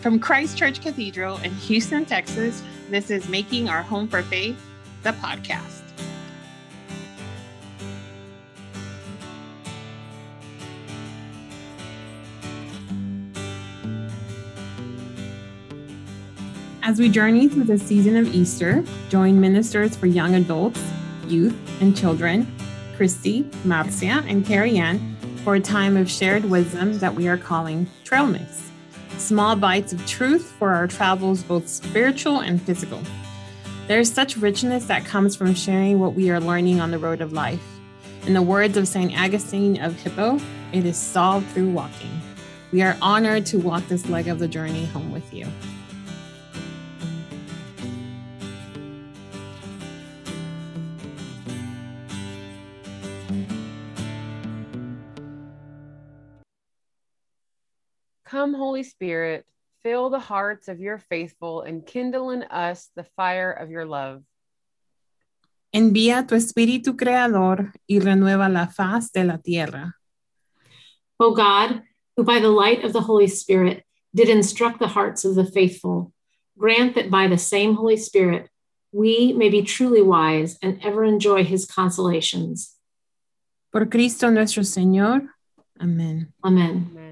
From Christ Church Cathedral in Houston, Texas, this is Making Our Home for Faith, the podcast. As we journey through the season of Easter, join ministers for young adults, youth, and children, Christy, Marcia, and Carrie Ann, for a time of shared wisdom that we are calling Trail Mix small bites of truth for our travels, both spiritual and physical. There is such richness that comes from sharing what we are learning on the road of life. In the words of St. Augustine of Hippo, it is solved through walking. We are honored to walk this leg of the journey home with you. Come, Holy Spirit, fill the hearts of your faithful and kindle in us the fire of your love. Envía tu Espíritu Creador y renueva la faz de la tierra. O God, who by the light of the Holy Spirit did instruct the hearts of the faithful, grant that by the same Holy Spirit we may be truly wise and ever enjoy his consolations. Por Cristo nuestro Señor. Amen. Amen. Amen.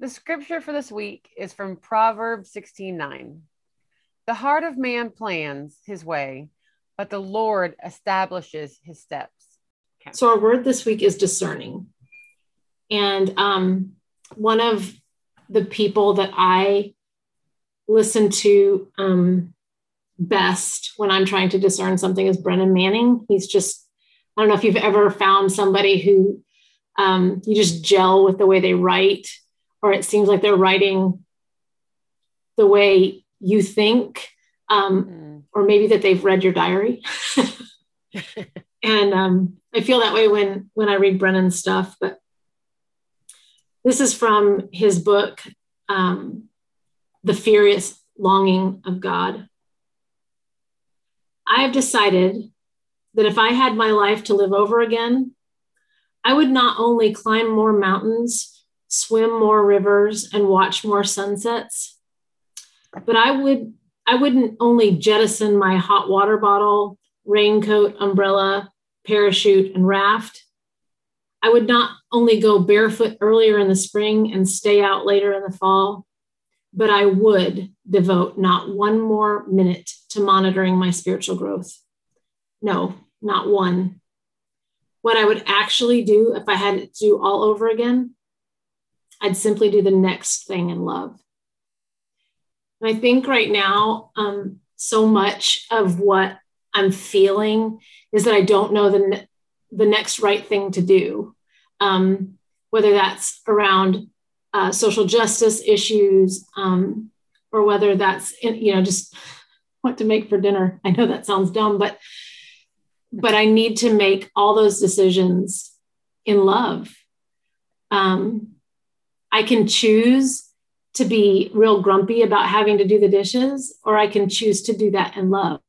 The scripture for this week is from Proverbs 16:9. The heart of man plans his way, but the Lord establishes his steps. Okay. So our word this week is discerning. And um, one of the people that I listen to um, best when I'm trying to discern something is Brennan Manning. He's just, I don't know if you've ever found somebody who um, you just gel with the way they write or it seems like they're writing the way you think, um, mm. or maybe that they've read your diary. and um, I feel that way when when I read Brennan's stuff. But this is from his book, um, "The Furious Longing of God." I have decided that if I had my life to live over again, I would not only climb more mountains swim more rivers and watch more sunsets. But I would I wouldn't only jettison my hot water bottle, raincoat, umbrella, parachute, and raft. I would not only go barefoot earlier in the spring and stay out later in the fall, but I would devote not one more minute to monitoring my spiritual growth. No, not one. What I would actually do if I had to do all over again I'd simply do the next thing in love. And I think right now, um, so much of what I'm feeling is that I don't know the, ne- the next right thing to do, um, whether that's around uh, social justice issues um, or whether that's, in, you know, just what to make for dinner. I know that sounds dumb, but but I need to make all those decisions in love. Um, I can choose to be real grumpy about having to do the dishes, or I can choose to do that in love.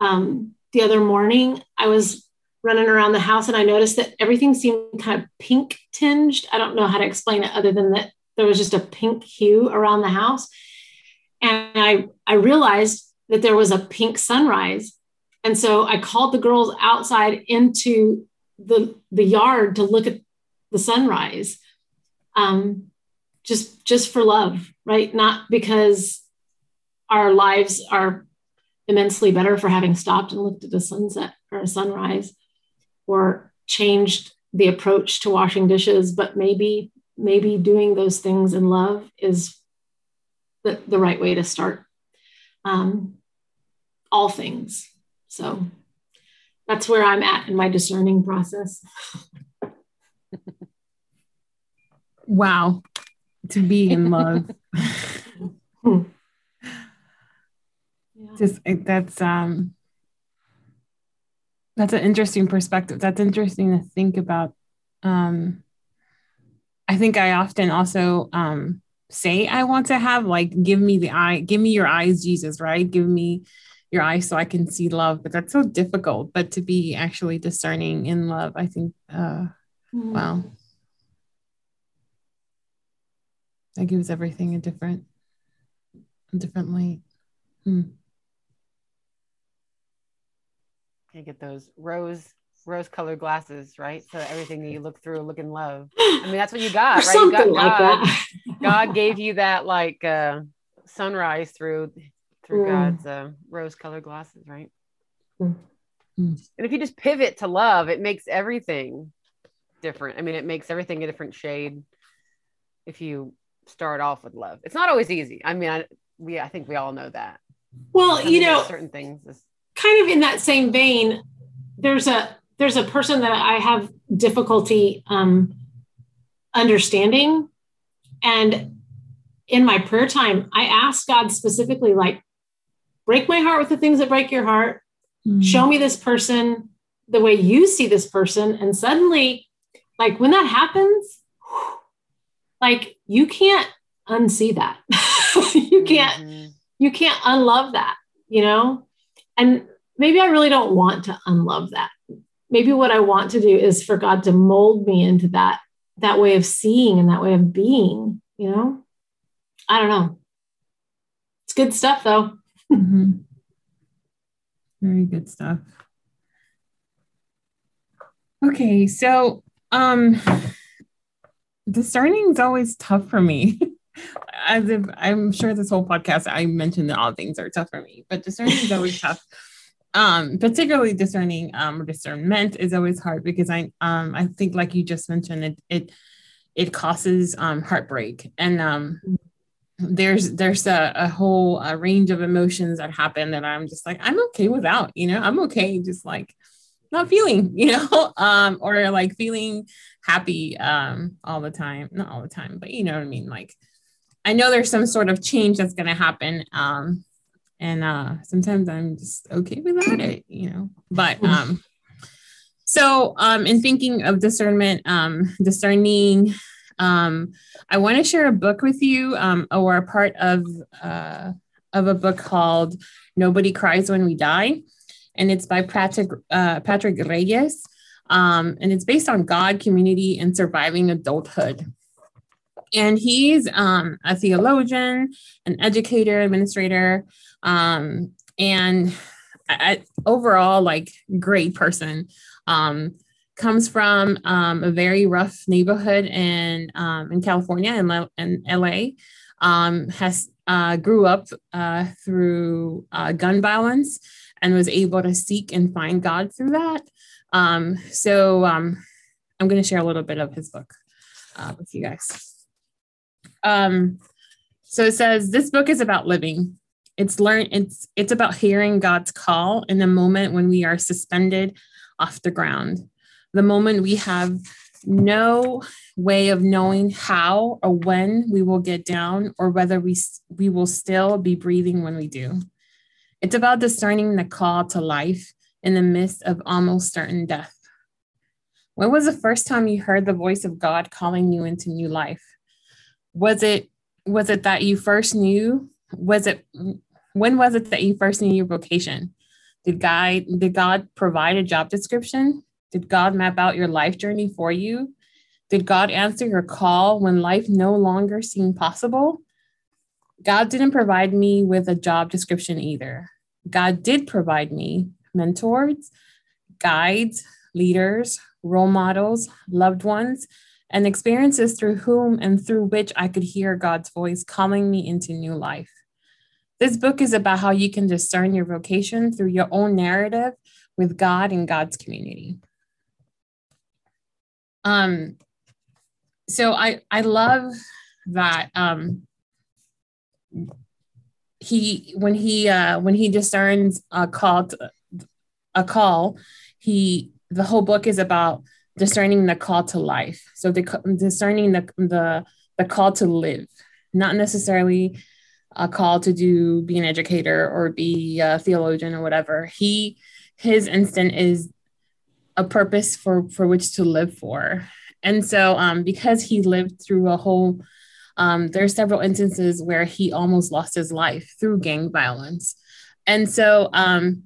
Um, the other morning, I was running around the house and I noticed that everything seemed kind of pink tinged. I don't know how to explain it other than that there was just a pink hue around the house. And I, I realized that there was a pink sunrise. And so I called the girls outside into the, the yard to look at the sunrise um, just just for love, right? Not because our lives are immensely better for having stopped and looked at a sunset or a sunrise, or changed the approach to washing dishes, but maybe maybe doing those things in love is the, the right way to start um, all things. So that's where I'm at in my discerning process. Wow. To be in love. Just that's um that's an interesting perspective. That's interesting to think about. Um I think I often also um say I want to have like give me the eye, give me your eyes, Jesus, right? Give me your eyes so I can see love. But that's so difficult. But to be actually discerning in love, I think uh mm. wow. That gives everything a different, a different light. Hmm. You get those rose rose colored glasses, right? So everything that you look through, look in love. I mean, that's what you got, right? You got Something like God. that. God gave you that like uh, sunrise through through. God's uh, rose colored glasses, right? Mm. And if you just pivot to love, it makes everything different. I mean, it makes everything a different shade. If you start off with love, it's not always easy. I mean, I, we I think we all know that. Well, I you know, certain things. Is, kind of in that same vein, there's a there's a person that I have difficulty um, understanding, and in my prayer time, I ask God specifically, like, break my heart with the things that break your heart. Hmm. Show me this person the way you see this person, and suddenly, like when that happens, like you can't unsee that. you can't Mhm. you can't unlove that, you know? And maybe I really don't want to unlove that. Maybe what I want to do is for God to mold me into that that way of seeing and that way of being, you know? I don't know. It's good stuff though. Mhm. Very good stuff. Okay, so um discerning is always tough for me. As if I'm sure this whole podcast I mentioned that all things are tough for me, but discerning is always tough. Um, particularly discerning um or discernment is always hard because I um I think like you just mentioned it it it causes um heartbreak and um there's there's a, a whole uh range of emotions that happen that I'm just like I'm okay without you know I'm okay just like not feeling you know um or like feeling happy um all the time not all the time but you know what I mean like I know there's some sort of change that's going to happen um and uh sometimes I'm just okay without it you know but um so um in thinking of discernment um discerning um I want to share a book with you, um, or a part of uh, of a book called "Nobody Cries When We Die," and it's by Patrick uh, Patrick Reyes, um, and it's based on God, community, and surviving adulthood. And he's um, a theologian, an educator, administrator, um, and I, overall, like great person. Um, comes from um, a very rough neighborhood in um, in California and in, in LA. Has uh, grew up uh, through uh, gun violence and was able to seek and find God through that. Um, so um, I'm going to share a little bit of his book uh, with you guys. Um, so it says this book is about living. It's learn. It's it's about hearing God's call in the moment when we are suspended off the ground the moment we have no way of knowing how or when we will get down or whether we we will still be breathing when we do it's about discerning the call to life in the midst of almost certain death when was the first time you heard the voice of god calling you into new life was it was it that you first knew was it when was it that you first knew your vocation did god did god provide a job description did God map out your life journey for you? Did God answer your call when life no longer seemed possible? God didn't provide me with a job description either. God did provide me mentors, guides, leaders, role models, loved ones, and experiences through whom and through which I could hear God's voice calling me into new life. This book is about how you can discern your vocation through your own narrative with God and God's community. Um, so I I love that um, he when he uh, when he discerns a call to, a call he the whole book is about discerning the call to life. So the, discerning the, the the call to live not necessarily a call to do be an educator or be a theologian or whatever. He his instinct is a purpose for for which to live for. And so um because he lived through a whole um there's several instances where he almost lost his life through gang violence and so um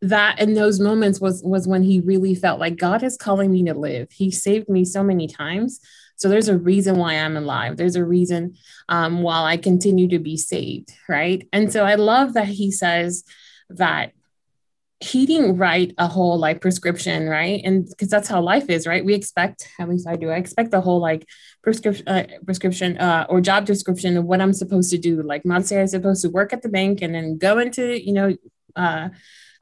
that in those moments was was when he really felt like god is calling me to live he saved me so many times So there's a reason why I'm alive. There's a reason um, while I continue to be saved, right? And so I love that he says that he didn't write a whole like prescription, right? And because that's how life is, right? We expect, at least I do, I expect the whole like prescription, uh, prescription uh, or job description of what I'm supposed to do. Like Marcia is supposed to work at the bank and then go into, you know, uh,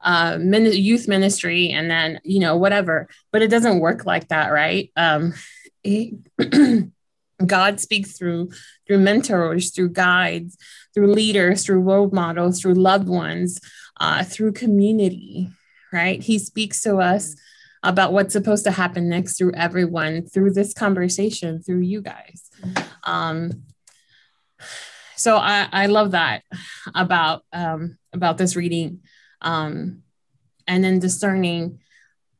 uh, youth ministry and then, you know, whatever. But it doesn't work like that, right? Um, it, God speaks through through mentors, through guides, through leaders, through role models, through loved ones uh, through community, right? He speaks to us about what's supposed to happen next through everyone, through this conversation, through you guys. Um, so I, I love that about um, about this reading, um, and then discerning.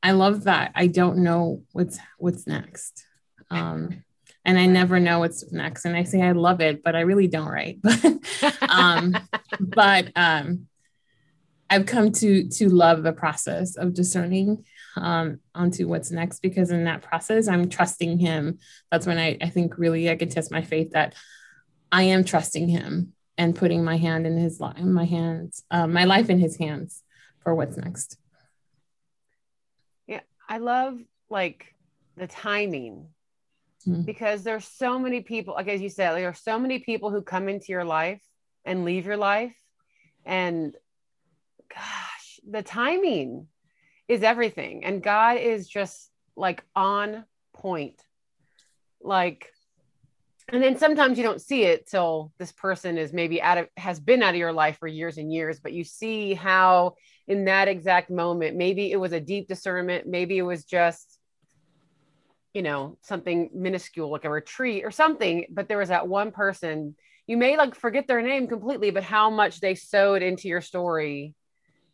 I love that I don't know what's what's next. Um, and I never know what's next. And I say I love it, but I really don't, right? But um, but um, I've come to to love the process of discerning um, onto what's next because in that process I'm trusting Him. That's when I, I think really I can test my faith that I am trusting Him and putting my hand in His life, my hands, uh, my life in His hands for what's next. Yeah, I love like the timing mm-hmm. because there's so many people. Like as you said, there are so many people who come into your life and leave your life, and gosh, the timing is everything. And God is just like on point. Like, and then sometimes you don't see it till this person is maybe out of has been out of your life for years and years, but you see how in that exact moment, maybe it was a deep discernment, maybe it was just, you know, something minuscule like a retreat or something, but there was that one person you may like forget their name completely, but how much they sowed into your story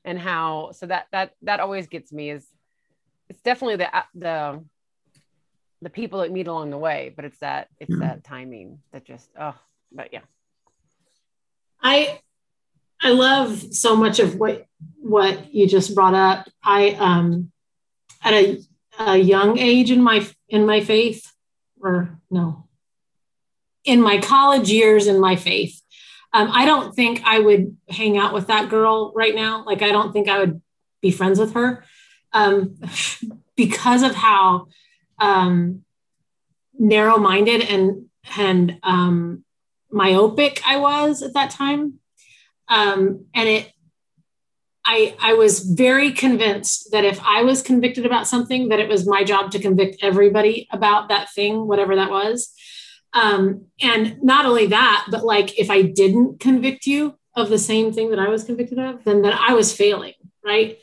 and how so that that that always gets me is it's definitely the the the people that meet along the way but it's that it's yeah. that timing that just oh but yeah i i love so much of what what you just brought up i um at a, a young age in my in my faith or no in my college years in my faith um, I don't think I would hang out with that girl right now. Like, I don't think I would be friends with her um, because of how um, narrow minded and, and um, myopic I was at that time. Um, and it, I, I was very convinced that if I was convicted about something, that it was my job to convict everybody about that thing, whatever that was. Um, and not only that, but like if I didn't convict you of the same thing that I was convicted of, then that I was failing, right?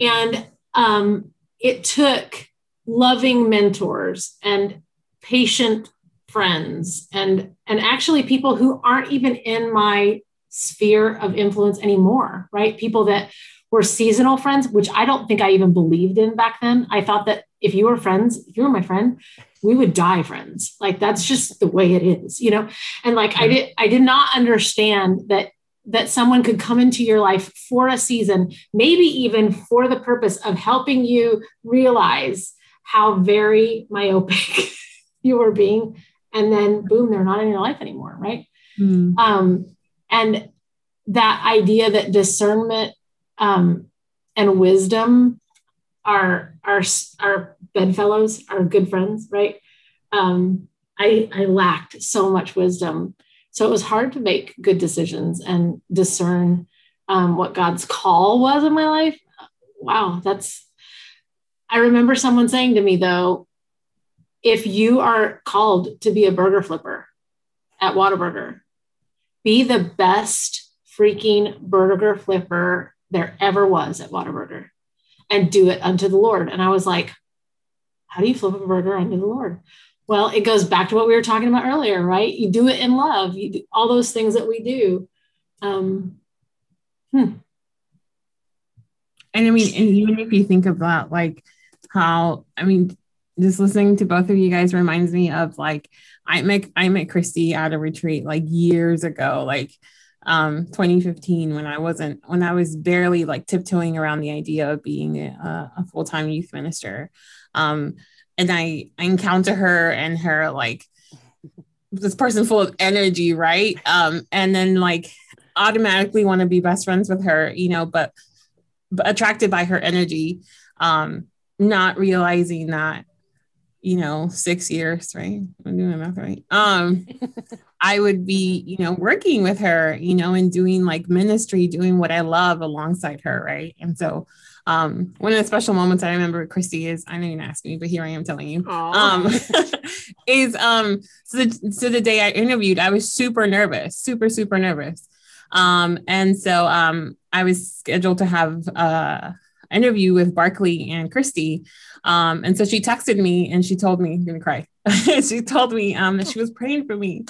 And um, it took loving mentors and patient friends and and actually people who aren't even in my sphere of influence anymore, right? People that were seasonal friends, which I don't think I even believed in back then. I thought that if you were friends, if you were my friend, we would die friends. Like that's just the way it is, you know? And like I did I did not understand that that someone could come into your life for a season, maybe even for the purpose of helping you realize how very myopic you were being. And then boom, they're not in your life anymore, right? Mm. Um, and that idea that discernment um, and wisdom our our bedfellows, our good friends, right? Um, I I lacked so much wisdom, so it was hard to make good decisions and discern um, what God's call was in my life. Wow, that's. I remember someone saying to me though, if you are called to be a burger flipper at Whataburger, be the best freaking burger flipper there ever was at Whataburger and do it unto the Lord. And I was like, how do you flip a burger unto the Lord? Well, it goes back to what we were talking about earlier, right? You do it in love. You do all those things that we do. Um, hmm. And I mean, and even if you think about like how, I mean, just listening to both of you guys reminds me of like I met I met Christy at a retreat like years ago, like um, 2015 when I wasn't when I was barely like tiptoeing around the idea of being a, a full time youth minister. Um, and I, I encounter her and her like this person full of energy, right? Um, and then like automatically want to be best friends with her, you know, but, but attracted by her energy, um, not realizing that, you know, six years, right? I'm doing math right. Um, I would be, you know, working with her, you know, and doing like ministry, doing what I love alongside her, right? And so um, one of the special moments I remember with Christy is I know you're not asking me, but here I am telling you. Um, is um so the, so the day I interviewed, I was super nervous, super super nervous, um, and so um I was scheduled to have uh interview with Barkley and Christy, um, and so she texted me and she told me I'm gonna cry. she told me um that she was praying for me,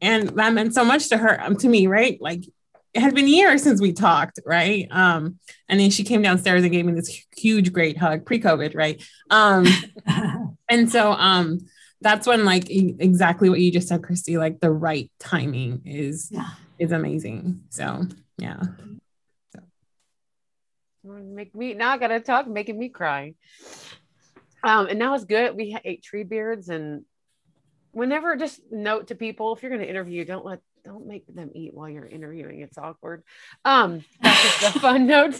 and that meant so much to her um, to me, right? Like it had been years since we talked, right? Um, and then she came downstairs and gave me this huge, great hug pre-COVID, right? Um, and so um, that's when like exactly what you just said, Christy, like the right timing is yeah. is amazing. So yeah. Make me now I gotta talk, making me cry. Um, and now it's good. We ate Treebeards and whenever just note to people if you're going to interview don't let don't make them eat while you're interviewing. It's awkward. Um, that's just a fun note.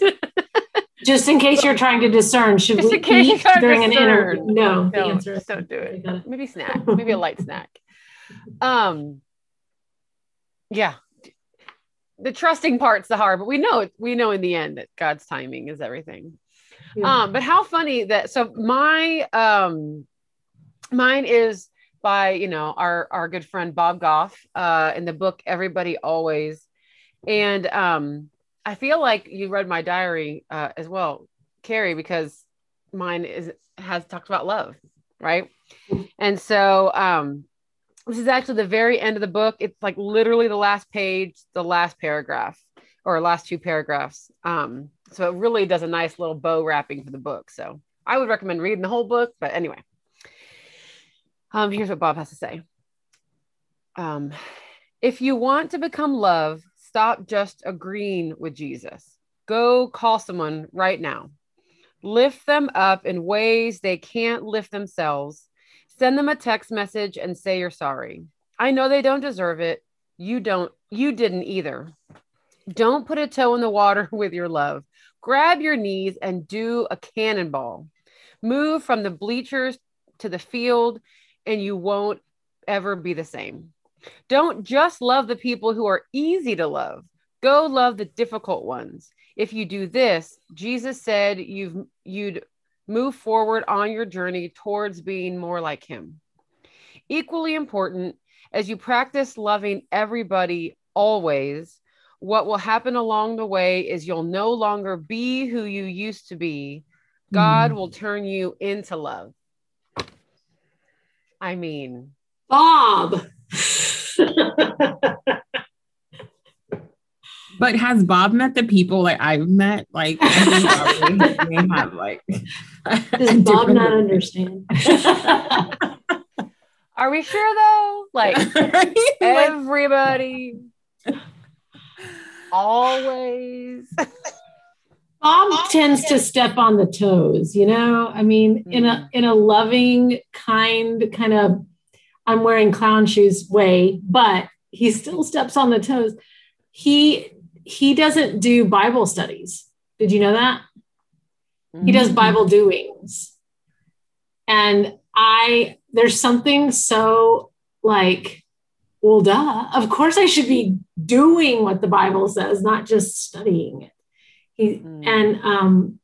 just in case you're trying to discern, should just we eat during an interview? No, no, the answer is don't do it. Maybe snack, maybe a light snack. Um, yeah, the trusting part's the hard, but we know we know in the end that God's timing is everything. Yeah. Um, but how funny that so my um mine is by you know our our good friend Bob Goff uh, in the book Everybody Always, and um, I feel like you read my diary uh, as well, Carrie, because mine is has talked about love, right? And so um, this is actually the very end of the book. It's like literally the last page, the last paragraph, or last two paragraphs. Um, so it really does a nice little bow wrapping for the book. So I would recommend reading the whole book. But anyway, um, here's what Bob has to say. Um, if you want to become love, stop just agreeing with Jesus. Go call someone right now. Lift them up in ways they can't lift themselves. Send them a text message and say you're sorry. I know they don't deserve it. You don't, you didn't either. Don't put a toe in the water with your love. Grab your knees and do a cannonball. Move from the bleachers to the field and you won't ever be the same. Don't just love the people who are easy to love. Go love the difficult ones. If you do this, Jesus said you've you'd move forward on your journey towards being more like him. Equally important, as you practice loving everybody always, what will happen along the way is you'll no longer be who you used to be. God mm. will turn you into love. I mean, Bob. but has Bob met the people that I've met? Like, I think have like. Does Bob not understand? Are we sure though? Like everybody, always. Bob tends to step on the toes, you know. I mean, in a mm-hmm. in a loving, kind kind of I'm wearing clown shoes way, but he still steps on the toes. He he doesn't do Bible studies. Did you know that? Mm-hmm. He does mm-hmm. Bible doings. And I there's something so like well duh, of course I should be doing what the Bible says, not just studying it. He mm. and um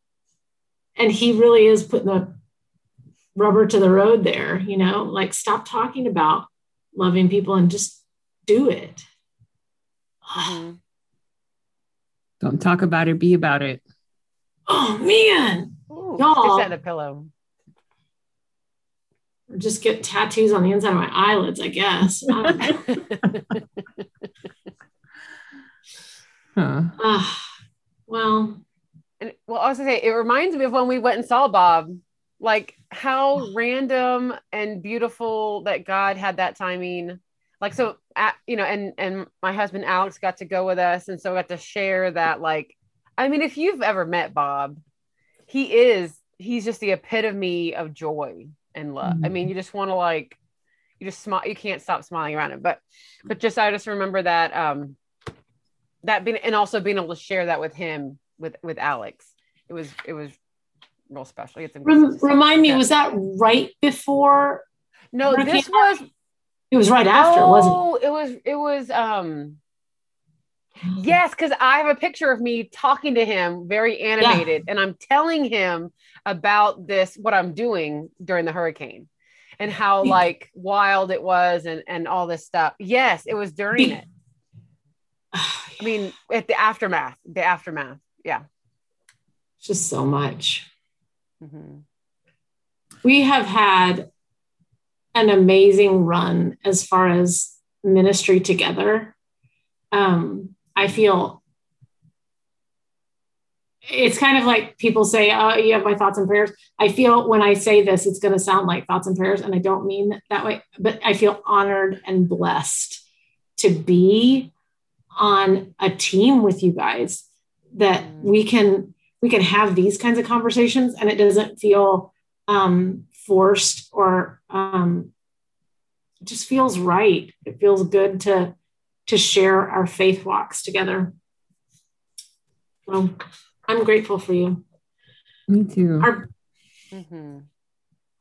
and he really is putting the rubber to the road there, you know, like stop talking about loving people and just do it. Mm-hmm. Don't talk about it, be about it. Oh man. Ooh, Y'all, just a pillow. Or just get tattoos on the inside of my eyelids, I guess. huh. Uh, well, and well, I was gonna say it reminds me of when we went and saw Bob. Like how random and beautiful that God had that timing. Like so, at, you know, and and my husband Alex got to go with us, and so got to share that. Like, I mean, if you've ever met Bob, he is he's just the epitome of joy. and love. I mean, you just want to like, you just smile. You can't stop smiling around him But, but just I just remember that um, that being and also being able to share that with him with with Alex. It was it was real special. Rem- remind me, was that right before? No, this was. It was right after, oh, wasn't it? It was. It was. Um. Yes, because I have a picture of me talking to him, very animated, yeah. and I'm telling him about this, what I'm doing during the hurricane, and how like wild it was, and and all this stuff. Yes, it was during it. I mean, at the aftermath, the aftermath. Yeah. Just so much. Mm-hmm. We have had an amazing run as far as ministry together. Um, I feel it's kind of like people say, Oh, you have my thoughts and prayers. I feel when I say this, it's going to sound like thoughts and prayers, and I don't mean that way, but I feel honored and blessed to be on a team with you guys that we can we can have these kinds of conversations and it doesn't feel um, forced or um, it just feels right. It feels good to to share our faith walks together. So i'm grateful for you. Me too. Our, mm-hmm.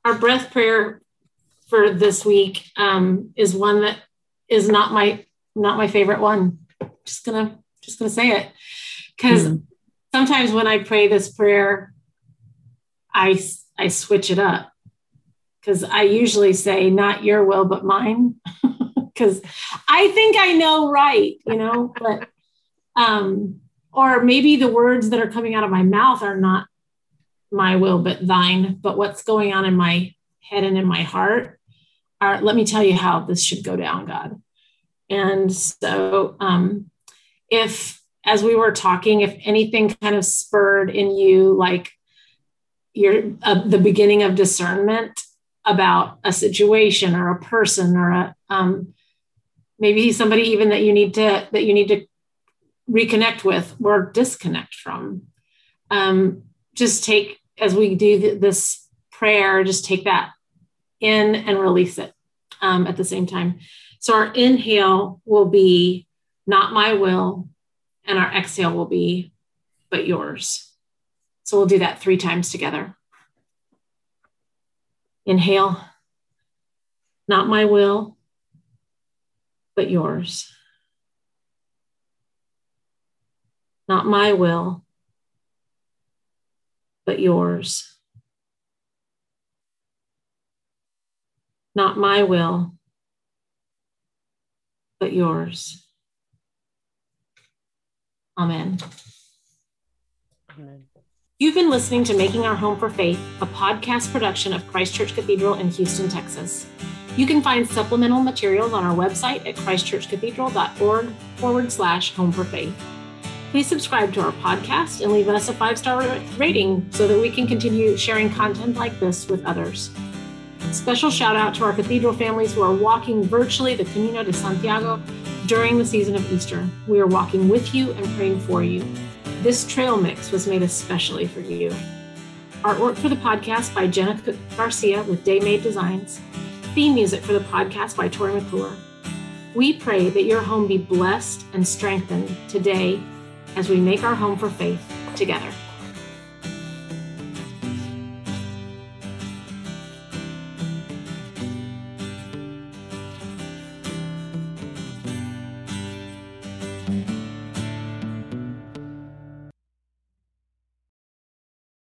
our breath prayer for this week um, is one that is not my not my favorite one. Just gonna just gonna say it. Because mm. sometimes when I pray this prayer, I I switch it up because I usually say not your will but mine because I think I know right, you know, but um or maybe the words that are coming out of my mouth are not my will but thine, but what's going on in my head and in my heart are let me tell you how this should go down, God. And so um if as we were talking if anything kind of spurred in you like your uh, the beginning of discernment about a situation or a person or a um, maybe somebody even that you need to that you need to reconnect with or disconnect from um, just take as we do this prayer just take that in and release it um, at the same time so our inhale will be not my will. And our exhale will be, but yours. So we'll do that three times together. Inhale, not my will, but yours. Not my will, but yours. Not my will, but yours. Amen. Amen. You've been listening to Making Our Home for Faith, a podcast production of Christ Church Cathedral in Houston, Texas. You can find supplemental materials on our website at christchurchcathedral.org forward slash home for faith. Please subscribe to our podcast and leave us a five star rating so that we can continue sharing content like this with others. Special shout out to our cathedral families who are walking virtually the Camino de Santiago during the season of Easter. We are walking with you and praying for you. This trail mix was made especially for you. Artwork for the podcast by Jenna Cook Garcia with Daymade Designs. Theme music for the podcast by Tori McClure. We pray that your home be blessed and strengthened today as we make our home for faith together.